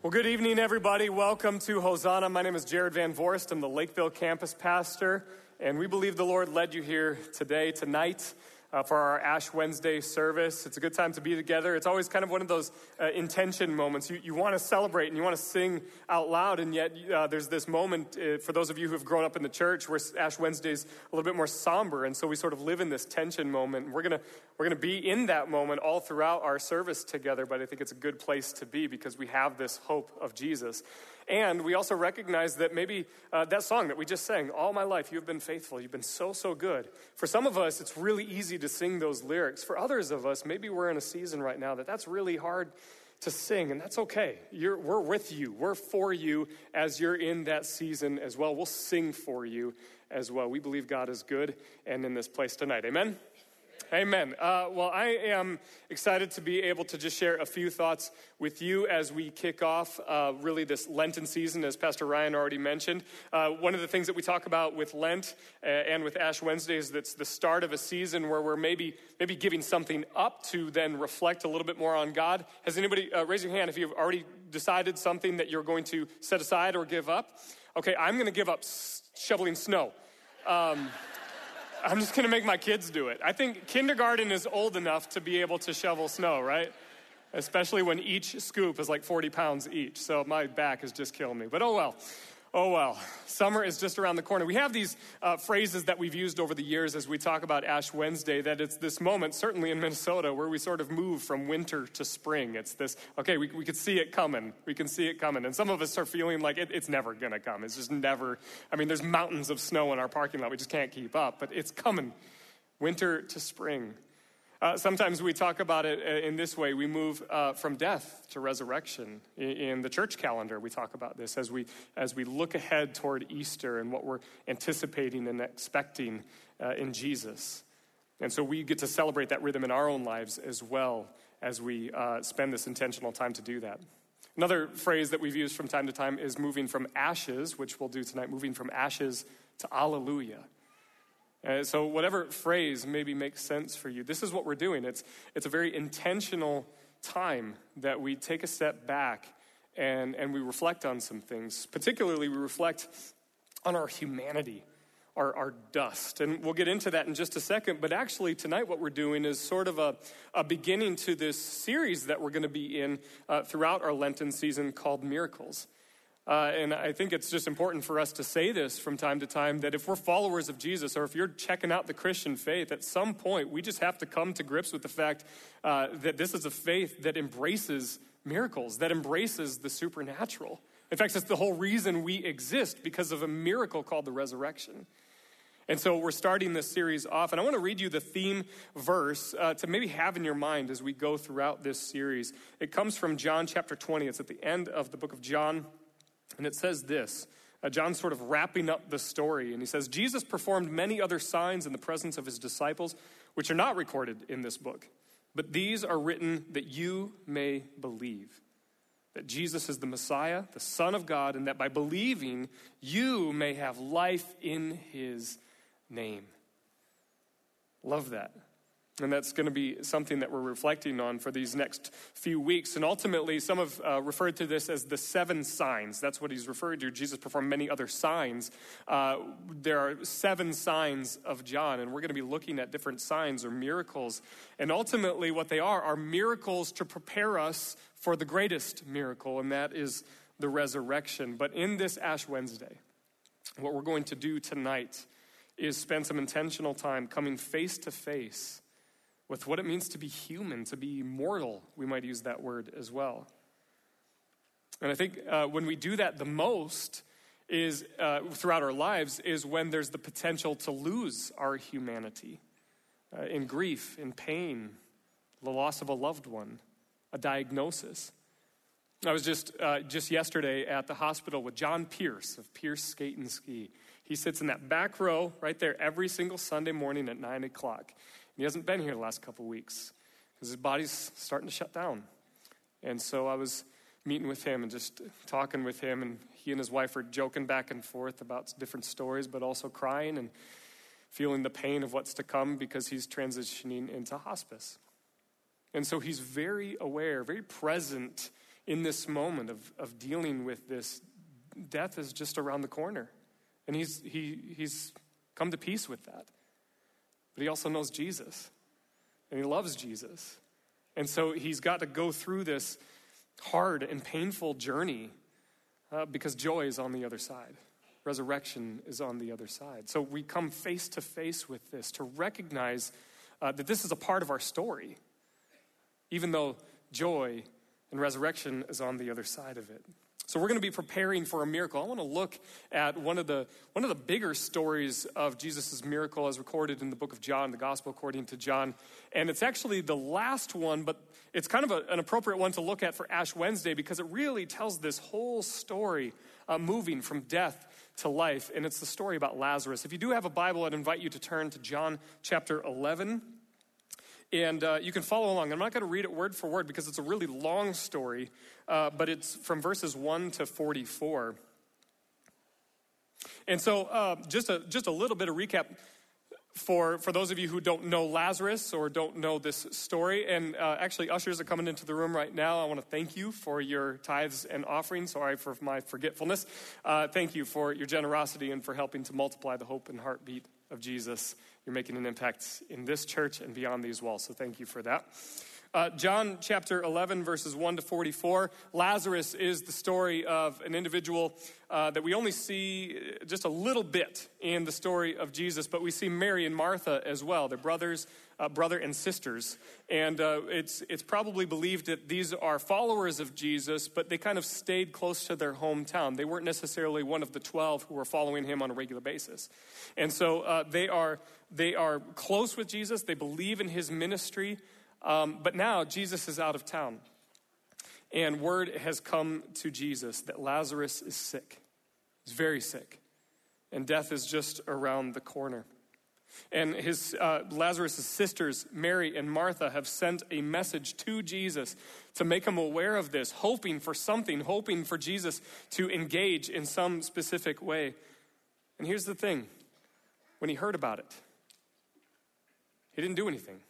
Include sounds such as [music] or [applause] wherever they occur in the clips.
Well, good evening, everybody. Welcome to Hosanna. My name is Jared Van Vorst. I'm the Lakeville campus pastor, and we believe the Lord led you here today, tonight, uh, for our Ash Wednesday service. It's a good time to be together. It's always kind of one of those uh, intention moments. You, you want to celebrate and you want to sing out loud, and yet uh, there's this moment uh, for those of you who have grown up in the church where Ash Wednesday is a little bit more somber, and so we sort of live in this tension moment. We're to we're to be in that moment all throughout our service together, but I think it's a good place to be because we have this hope of Jesus. And we also recognize that maybe uh, that song that we just sang, All My Life, You Have Been Faithful, You've Been So, So Good. For some of us, it's really easy to sing those lyrics. For others of us, maybe we're in a season right now that that's really hard to sing, and that's okay. You're, we're with you, we're for you as you're in that season as well. We'll sing for you as well. We believe God is good and in this place tonight. Amen? Amen. Uh, well, I am excited to be able to just share a few thoughts with you as we kick off uh, really this Lenten season, as Pastor Ryan already mentioned. Uh, one of the things that we talk about with Lent uh, and with Ash Wednesday is that's the start of a season where we're maybe maybe giving something up to then reflect a little bit more on God. Has anybody uh, raise your hand if you've already decided something that you're going to set aside or give up? Okay, I'm going to give up shoveling snow. Um, [laughs] I'm just gonna make my kids do it. I think kindergarten is old enough to be able to shovel snow, right? Especially when each scoop is like 40 pounds each. So my back is just killing me. But oh well. Oh well, summer is just around the corner. We have these uh, phrases that we've used over the years as we talk about Ash Wednesday, that it's this moment, certainly in Minnesota, where we sort of move from winter to spring. It's this, okay, we, we can see it coming. We can see it coming. And some of us are feeling like it, it's never going to come. It's just never, I mean, there's mountains of snow in our parking lot. We just can't keep up, but it's coming. Winter to spring. Uh, sometimes we talk about it uh, in this way. We move uh, from death to resurrection. In, the church calendar, we talk about this as we, as we look ahead toward Easter and what we're anticipating and expecting uh, in Jesus. And so we get to celebrate that rhythm in our own lives as well as we uh, spend this intentional time to do that. Another phrase that we've used from time to time is moving from ashes, which we'll do tonight, moving from ashes to alleluia. Uh, so, whatever phrase maybe makes sense for you, this is what we're doing. It's, it's a very intentional time that we take a step back and, and we reflect on some things. Particularly, we reflect on our humanity, our, our dust. And we'll get into that in just a second. But actually, tonight, what we're doing is sort of a, a beginning to this series that we're going to be in uh, throughout our Lenten season called Miracles. Uh, and I think it's just important for us to say this from time to time that if we're followers of Jesus or if you're checking out the Christian faith, at some point we just have to come to grips with the fact uh, that this is a faith that embraces miracles, that embraces the supernatural. In fact, it's the whole reason we exist because of a miracle called the resurrection. And so we're starting this series off, and I want to read you the theme verse uh, to maybe have in your mind as we go throughout this series. It comes from John chapter 20. It's at the end of the book of John. And it says this uh, John's sort of wrapping up the story, and he says, Jesus performed many other signs in the presence of his disciples, which are not recorded in this book. But these are written that you may believe that Jesus is the Messiah, the Son of God, and that by believing you may have life in his name. Love that. And that's going to be something that we're reflecting on for these next few weeks. And ultimately, some have uh, referred to this as the seven signs. That's what he's referred to. Jesus performed many other signs. Uh, there are seven signs of John, and we're going to be looking at different signs or miracles. And ultimately, what they are are miracles to prepare us for the greatest miracle, and that is the resurrection. But in this Ash Wednesday, what we're going to do tonight is spend some intentional time coming face to face with what it means to be human, to be mortal. We might use that word as well. And I think uh, when we do that the most is uh, throughout our lives is when there's the potential to lose our humanity uh, in grief, in pain, the loss of a loved one, a diagnosis. I was just uh, just yesterday at the hospital with John Pierce of Pierce Skate and Ski. He sits in that back row right there every single Sunday morning at nine o'clock. He hasn't been here the last couple weeks because his body's starting to shut down. And so I was meeting with him and just talking with him, and he and his wife are joking back and forth about different stories, but also crying and feeling the pain of what's to come because he's transitioning into hospice. And so he's very aware, very present in this moment of, of dealing with this, death is just around the corner. And he's, he, he's come to peace with that. But he also knows Jesus, and he loves Jesus. And so he's got to go through this hard and painful journey uh, because joy is on the other side. Resurrection is on the other side. So we come face to face with this to recognize uh, that this is a part of our story, even though joy and resurrection is on the other side of it. So we're going to be preparing for a miracle. I want to look at one of the one of the bigger stories of Jesus' miracle as recorded in the book of John, the gospel according to John. And it's actually the last one, but it's kind of a, an appropriate one to look at for Ash Wednesday because it really tells this whole story uh, moving from death to life. And it's the story about Lazarus. If you do have a Bible, I'd invite you to turn to John chapter 11. And uh, you can follow along. I'm not going to read it word for word because it's a really long story, uh, but it's from verses 1 to 44. And so, uh, just, a, just a little bit of recap for, for those of you who don't know Lazarus or don't know this story. And uh, actually, ushers are coming into the room right now. I want to thank you for your tithes and offerings. Sorry for my forgetfulness. Uh, thank you for your generosity and for helping to multiply the hope and heartbeat of Jesus you're making an impact in this church and beyond these walls. So thank you for that. Uh, John chapter 11, verses 1 to 44. Lazarus is the story of an individual uh, that we only see just a little bit in the story of Jesus, but we see Mary and Martha as well. They're brothers, uh, brother and sisters. And uh, it's, it's probably believed that these are followers of Jesus, but they kind of stayed close to their hometown. They weren't necessarily one of the 12 who were following him on a regular basis. And so uh, they, are, they are close with Jesus, they believe in his ministry. Um, but now Jesus is out of town. And word has come to Jesus that Lazarus is sick. He's very sick. And death is just around the corner. And his uh, Lazarus' sisters, Mary and Martha, have sent a message to Jesus to make him aware of this, hoping for something, hoping for Jesus to engage in some specific way. And here's the thing when he heard about it, he didn't do anything.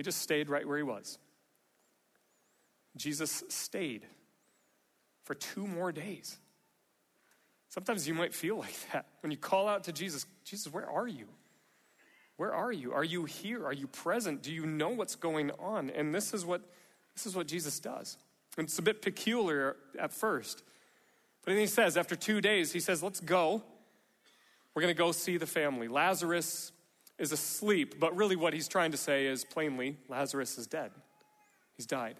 He just stayed right where he was. Jesus stayed for two more days. Sometimes you might feel like that when you call out to Jesus Jesus, where are you? Where are you? Are you here? Are you present? Do you know what's going on? And this is what this is what Jesus does. And it's a bit peculiar at first. But then he says, after two days, he says, Let's go. We're going to go see the family. Lazarus is asleep, but really what he's trying to say is plainly Lazarus is dead. He's died.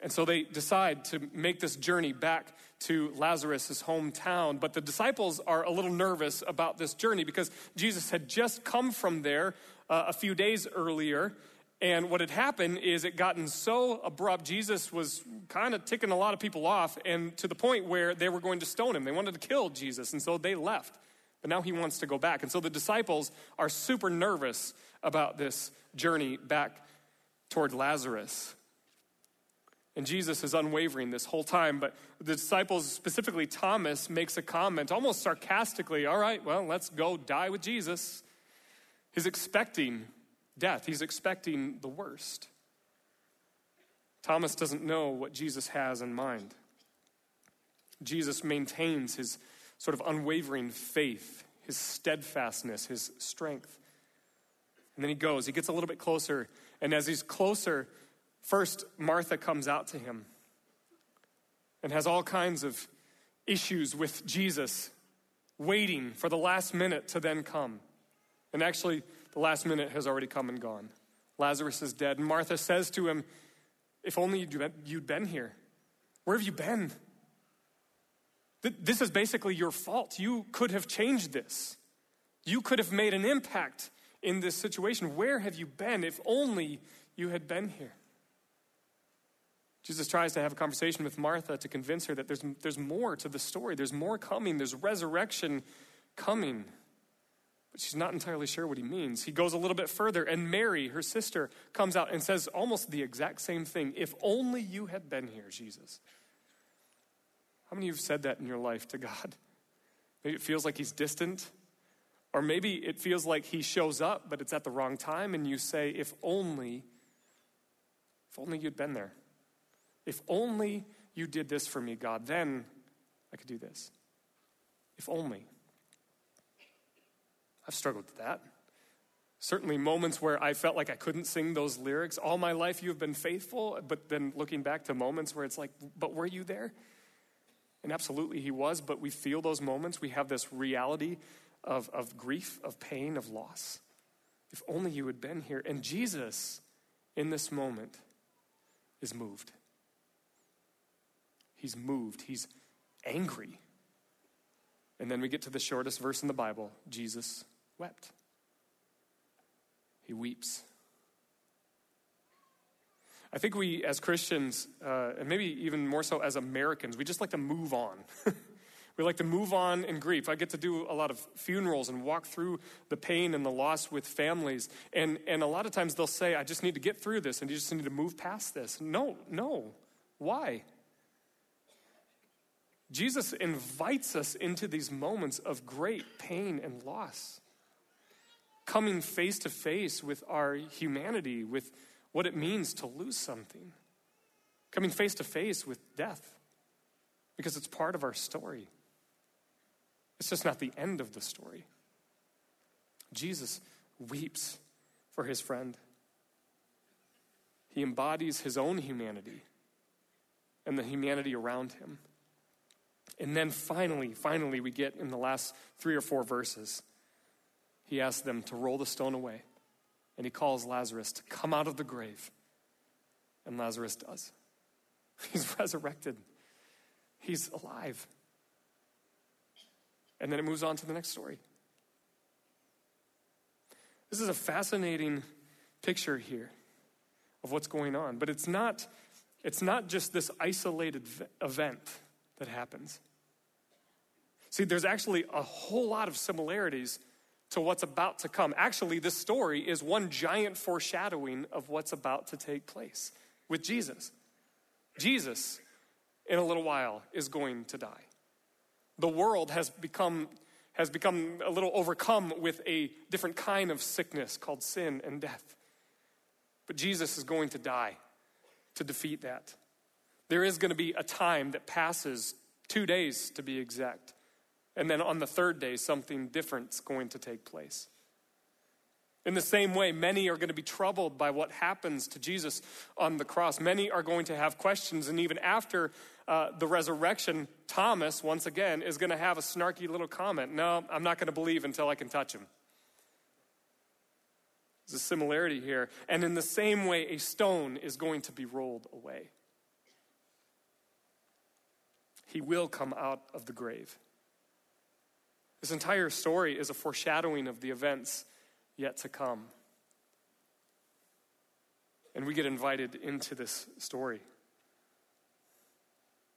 And so they decide to make this journey back to Lazarus' hometown. But the disciples are a little nervous about this journey because Jesus had just come from there uh, a few days earlier. And what had happened is it gotten so abrupt. Jesus was kind of ticking a lot of people off, and to the point where they were going to stone him. They wanted to kill Jesus, and so they left. But now he wants to go back. And so the disciples are super nervous about this journey back toward Lazarus. And Jesus is unwavering this whole time, but the disciples, specifically Thomas, makes a comment almost sarcastically All right, well, let's go die with Jesus. He's expecting death, he's expecting the worst. Thomas doesn't know what Jesus has in mind. Jesus maintains his sort of unwavering faith, his steadfastness, his strength. And then he goes, he gets a little bit closer. And as he's closer, first Martha comes out to him and has all kinds of issues with Jesus, waiting for the last minute to then come. And actually, the last minute has already come and gone. Lazarus is dead. And Martha says to him, If only you'd been here. Where have you been? This is basically your fault. You could have changed this. You could have made an impact in this situation. Where have you been if only you had been here? Jesus tries to have a conversation with Martha to convince her that there's, there's more to the story. There's more coming. There's resurrection coming. But she's not entirely sure what he means. He goes a little bit further, and Mary, her sister, comes out and says almost the exact same thing. If only you had been here, Jesus. How many of you have said that in your life to God? Maybe it feels like He's distant, or maybe it feels like He shows up, but it's at the wrong time, and you say, If only, if only you'd been there. If only you did this for me, God, then I could do this. If only. I've struggled with that. Certainly, moments where I felt like I couldn't sing those lyrics. All my life, you have been faithful, but then looking back to moments where it's like, but were you there? And absolutely, he was, but we feel those moments. We have this reality of, of grief, of pain, of loss. If only you had been here. And Jesus, in this moment, is moved. He's moved. He's angry. And then we get to the shortest verse in the Bible Jesus wept. He weeps. I think we, as Christians, uh, and maybe even more so as Americans, we just like to move on. [laughs] we like to move on in grief. I get to do a lot of funerals and walk through the pain and the loss with families. And, and a lot of times they'll say, I just need to get through this and you just need to move past this. No, no. Why? Jesus invites us into these moments of great pain and loss. Coming face to face with our humanity, with what it means to lose something. Coming face to face with death, because it's part of our story. It's just not the end of the story. Jesus weeps for his friend. He embodies his own humanity and the humanity around him. And then finally, finally, we get in the last three or four verses, he asks them to roll the stone away. And he calls Lazarus to come out of the grave. And Lazarus does. [laughs] He's resurrected, he's alive. And then it moves on to the next story. This is a fascinating picture here of what's going on, but it's not, it's not just this isolated event that happens. See, there's actually a whole lot of similarities to what's about to come. Actually, this story is one giant foreshadowing of what's about to take place with Jesus. Jesus, in a little while, is going to die. The world has become, has become a little overcome with a different kind of sickness called sin and death. But Jesus is going to die to defeat that. There is going to be a time that passes, two days to be exact, and then on the third day, something different's going to take place. In the same way, many are going to be troubled by what happens to Jesus on the cross. Many are going to have questions, and even after uh, the resurrection, Thomas, once again, is going to have a snarky little comment No, I'm not going to believe until I can touch him. There's a similarity here. And in the same way, a stone is going to be rolled away. He will come out of the grave. This entire story is a foreshadowing of the events yet to come. And we get invited into this story.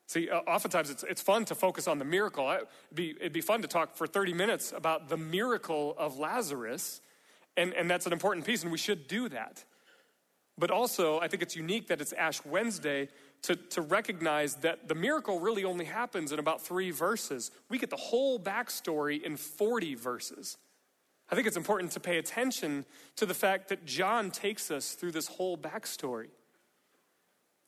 See, uh, oftentimes it's, it's fun to focus on the miracle. It'd be, it'd be fun to talk for 30 minutes about the miracle of Lazarus, and, and that's an important piece, and we should do that. But also, I think it's unique that it's Ash Wednesday to, to recognize that the miracle really only happens in about three verses. We get the whole backstory in 40 verses. I think it's important to pay attention to the fact that John takes us through this whole backstory.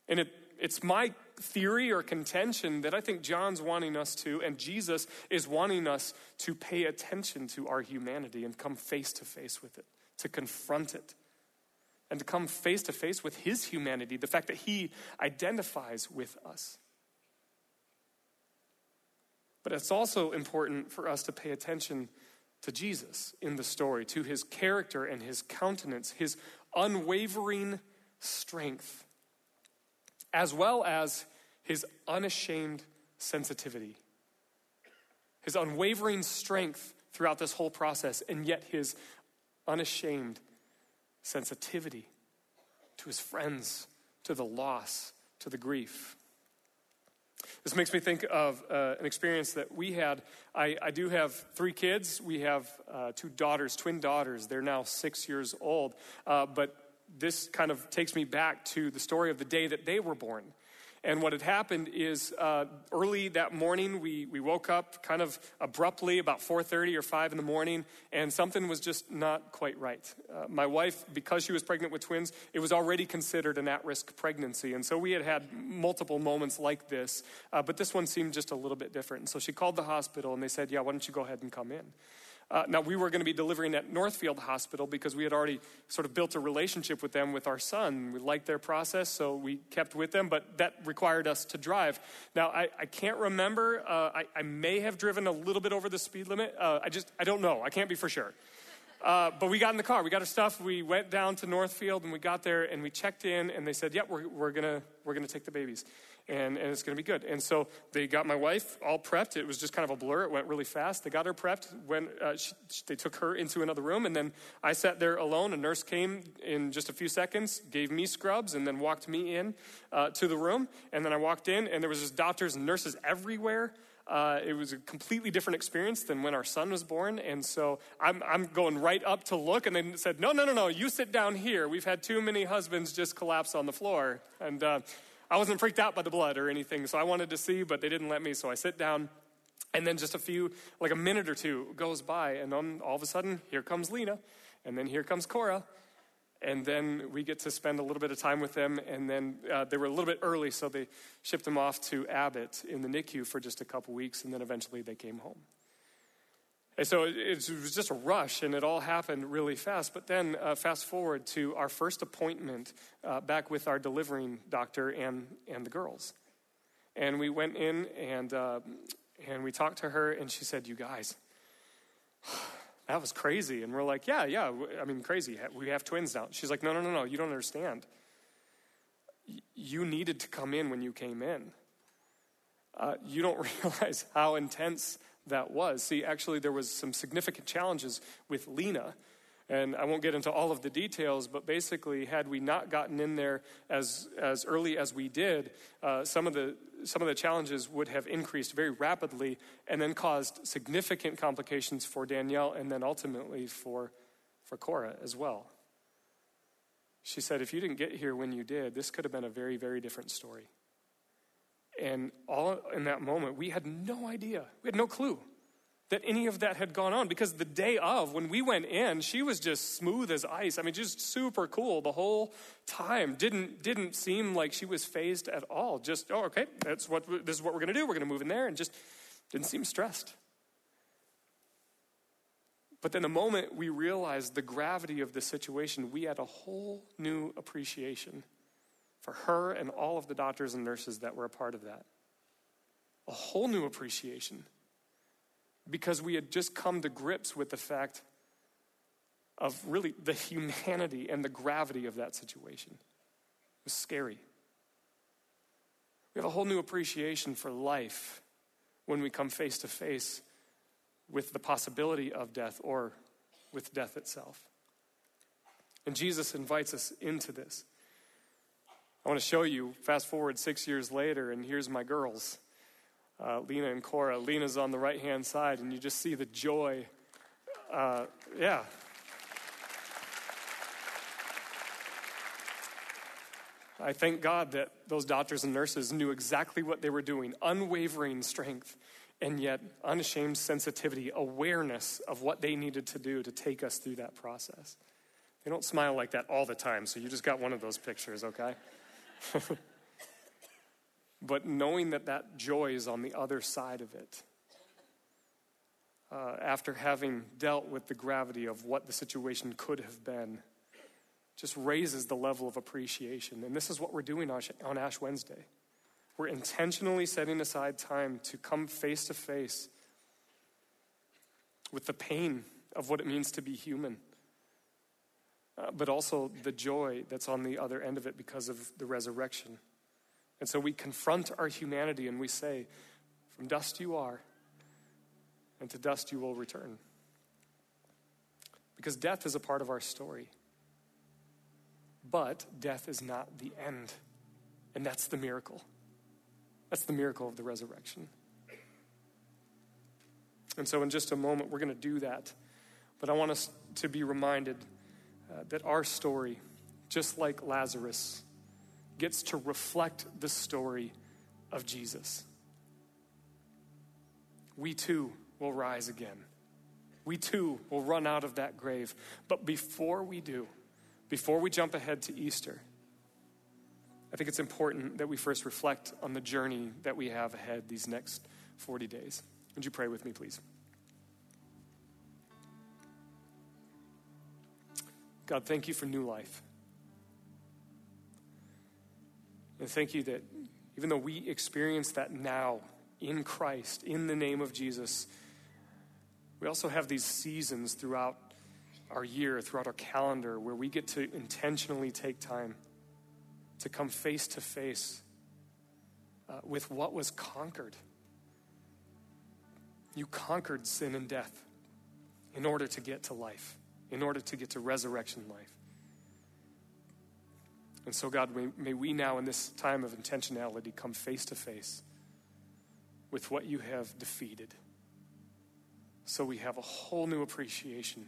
And it, it's my theory or contention that I think John's wanting us to, and Jesus is wanting us to pay attention to our humanity and come face to face with it, to confront it and to come face to face with his humanity, the fact that he identifies with us. But it's also important for us to pay attention to Jesus in the story, to his character and his countenance, his unwavering strength, as well as his unashamed sensitivity. His unwavering strength throughout this whole process, and yet his unashamed sensitivity to his friends, to the loss, to the grief. This makes me think of uh, an experience that we had. I, I, do have three kids. We have uh, two daughters, twin daughters. They're now six years old. Uh, but this kind of takes me back to the story of the day that they were born. And what had happened is uh, early that morning, we, we woke up kind of abruptly about 4.30 or 5 in the morning, and something was just not quite right. Uh, my wife, because she was pregnant with twins, it was already considered an at-risk pregnancy. And so we had had multiple moments like this, uh, but this one seemed just a little bit different. And so she called the hospital, and they said, yeah, why don't you go ahead and come in? Uh, now, we were going to be delivering at Northfield Hospital because we had already sort of built a relationship with them with our son. We liked their process, so we kept with them, but that required us to drive. Now, I, I can't remember. Uh, I, I, may have driven a little bit over the speed limit. Uh, I just, I don't know. I can't be for sure. Uh, but we got in the car. We got our stuff. We went down to Northfield and we got there and we checked in and they said, "Yep, we're, we're gonna we're gonna take the babies." And, and it's going to be good. And so they got my wife all prepped. It was just kind of a blur. It went really fast. They got her prepped. When uh, she, they took her into another room, and then I sat there alone. A nurse came in just a few seconds, gave me scrubs, and then walked me in uh, to the room. And then I walked in, and there was just doctors and nurses everywhere. Uh, it was a completely different experience than when our son was born. And so I'm, I'm going right up to look, and they said, No, no, no, no, you sit down here. We've had too many husbands just collapse on the floor. And uh, I wasn't freaked out by the blood or anything, so I wanted to see, but they didn't let me. So I sit down, and then just a few, like a minute or two goes by, and then all of a sudden, here comes Lena, and then here comes Cora. And then we get to spend a little bit of time with them. And then uh, they were a little bit early, so they shipped them off to Abbott in the NICU for just a couple weeks. And then eventually they came home. And so it, was just a rush, and it all happened really fast. But then, uh, fast forward to our first appointment uh, back with our delivering doctor and, and the girls. And we went in and, uh, and we talked to her, and she said, You guys, [sighs] that was crazy. And we're like, Yeah, yeah, I mean, crazy. We have twins now. She's like, No, no, no, no, you don't understand. You needed to come in when you came in. Uh, you don't [laughs] realize how intense that was. See, actually, there was some significant challenges with Lena. And I won't get into all of the details, but basically, had we not gotten in there as, as early as we did, uh, some, of the, some of the challenges would have increased very rapidly and then caused significant complications for Danielle and then ultimately for, for Cora as well. She said, if you didn't get here when you did, this could have been a very, very different story. And all in that moment, we had no idea. We had no clue that any of that had gone on because the day of, when we went in, she was just smooth as ice. I mean, just super cool the whole time. Didn't, didn't seem like she was phased at all. Just, oh, okay, that's what, this is what we're going to do. We're going to move in there and just didn't seem stressed. But then the moment we realized the gravity of the situation, we had a whole new appreciation for her and all of the doctors and nurses that were a part of that. A whole new appreciation because we had just come to grips with the fact of really the humanity and the gravity of that situation. It was scary. We have a whole new appreciation for life when we come face to face with the possibility of death or with death itself. And Jesus invites us into this. I want to show you, fast forward six years later, and here's my girls, uh, Lena and Cora. Lena's on the right hand side, and you just see the joy. Uh, yeah. I thank God that those doctors and nurses knew exactly what they were doing unwavering strength, and yet unashamed sensitivity, awareness of what they needed to do to take us through that process. They don't smile like that all the time, so you just got one of those pictures, okay? [laughs] but knowing that that joy is on the other side of it, uh, after having dealt with the gravity of what the situation could have been, just raises the level of appreciation. And this is what we're doing on Ash Wednesday. We're intentionally setting aside time to come face to face with the pain of what it means to be human uh, but also the joy that's on the other end of it because of the resurrection. And so we confront our humanity and we say, From dust you are, and to dust you will return. Because death is a part of our story. But death is not the end. And that's the miracle. That's the miracle of the resurrection. And so, in just a moment, we're going to do that. But I want us to be reminded uh, that our story, just like Lazarus, gets to reflect the story of Jesus. We too will rise again. We too will run out of that grave. But before we do, before we jump ahead to Easter, I think it's important that we first reflect on the journey that we have ahead these next 40 days. Would you pray with me, please? God, thank you for new life. And thank you that even though we experience that now in Christ, in the name of Jesus, we also have these seasons throughout our year, throughout our calendar, where we get to intentionally take time to come face to face uh, with what was conquered. You conquered sin and death in order to get to life, in order to get to resurrection life. And so, God, may, may we now, in this time of intentionality, come face to face with what you have defeated. So we have a whole new appreciation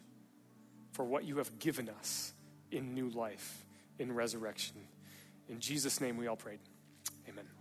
for what you have given us in new life, in resurrection. In Jesus' name we all prayed. Amen.